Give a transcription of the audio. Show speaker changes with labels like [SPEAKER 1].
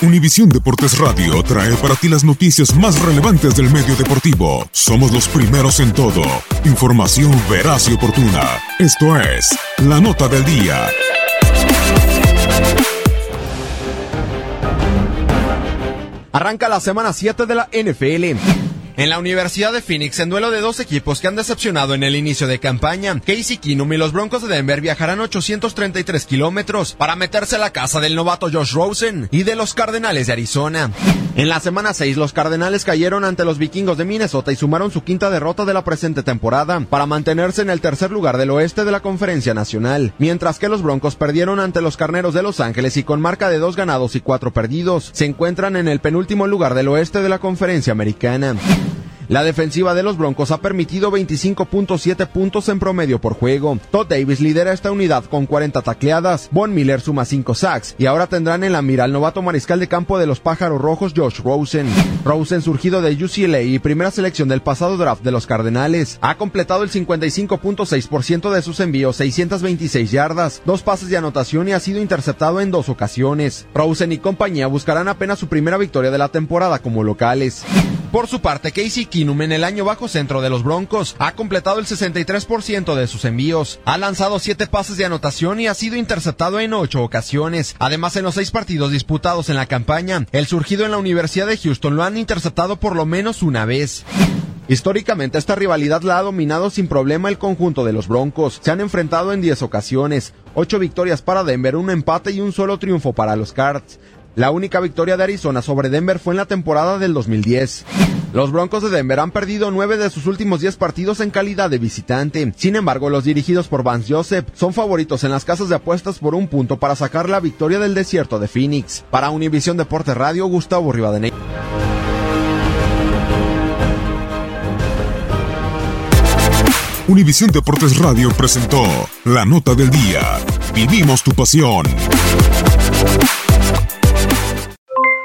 [SPEAKER 1] Univisión Deportes Radio trae para ti las noticias más relevantes del medio deportivo. Somos los primeros en todo. Información veraz y oportuna. Esto es La Nota del Día.
[SPEAKER 2] Arranca la semana 7 de la NFL. En la Universidad de Phoenix, en duelo de dos equipos que han decepcionado en el inicio de campaña, Casey Keenum y los Broncos de Denver viajarán 833 kilómetros para meterse a la casa del novato Josh Rosen y de los Cardenales de Arizona. En la semana 6, los Cardenales cayeron ante los Vikingos de Minnesota y sumaron su quinta derrota de la presente temporada para mantenerse en el tercer lugar del oeste de la Conferencia Nacional, mientras que los Broncos perdieron ante los Carneros de Los Ángeles y con marca de dos ganados y cuatro perdidos, se encuentran en el penúltimo lugar del oeste de la Conferencia Americana. La defensiva de los Broncos ha permitido 25.7 puntos en promedio por juego. Todd Davis lidera esta unidad con 40 tacleadas. Von Miller suma 5 sacks y ahora tendrán en la mira al novato mariscal de campo de los Pájaros Rojos Josh Rosen. Rosen, surgido de UCLA y primera selección del pasado draft de los Cardenales, ha completado el 55.6% de sus envíos, 626 yardas, dos pases de anotación y ha sido interceptado en dos ocasiones. Rosen y compañía buscarán apenas su primera victoria de la temporada como locales. Por su parte, Casey Keenum en el año bajo centro de los Broncos ha completado el 63% de sus envíos, ha lanzado 7 pases de anotación y ha sido interceptado en 8 ocasiones. Además, en los 6 partidos disputados en la campaña, el surgido en la Universidad de Houston lo han interceptado por lo menos una vez. Históricamente esta rivalidad la ha dominado sin problema el conjunto de los Broncos. Se han enfrentado en 10 ocasiones, 8 victorias para Denver, un empate y un solo triunfo para los Cards. La única victoria de Arizona sobre Denver fue en la temporada del 2010. Los Broncos de Denver han perdido nueve de sus últimos diez partidos en calidad de visitante. Sin embargo, los dirigidos por Vance Joseph son favoritos en las casas de apuestas por un punto para sacar la victoria del desierto de Phoenix. Para Univisión Deporte Radio, Gustavo Rivadeneira.
[SPEAKER 1] Univisión Deportes Radio presentó La Nota del Día. Vivimos tu pasión.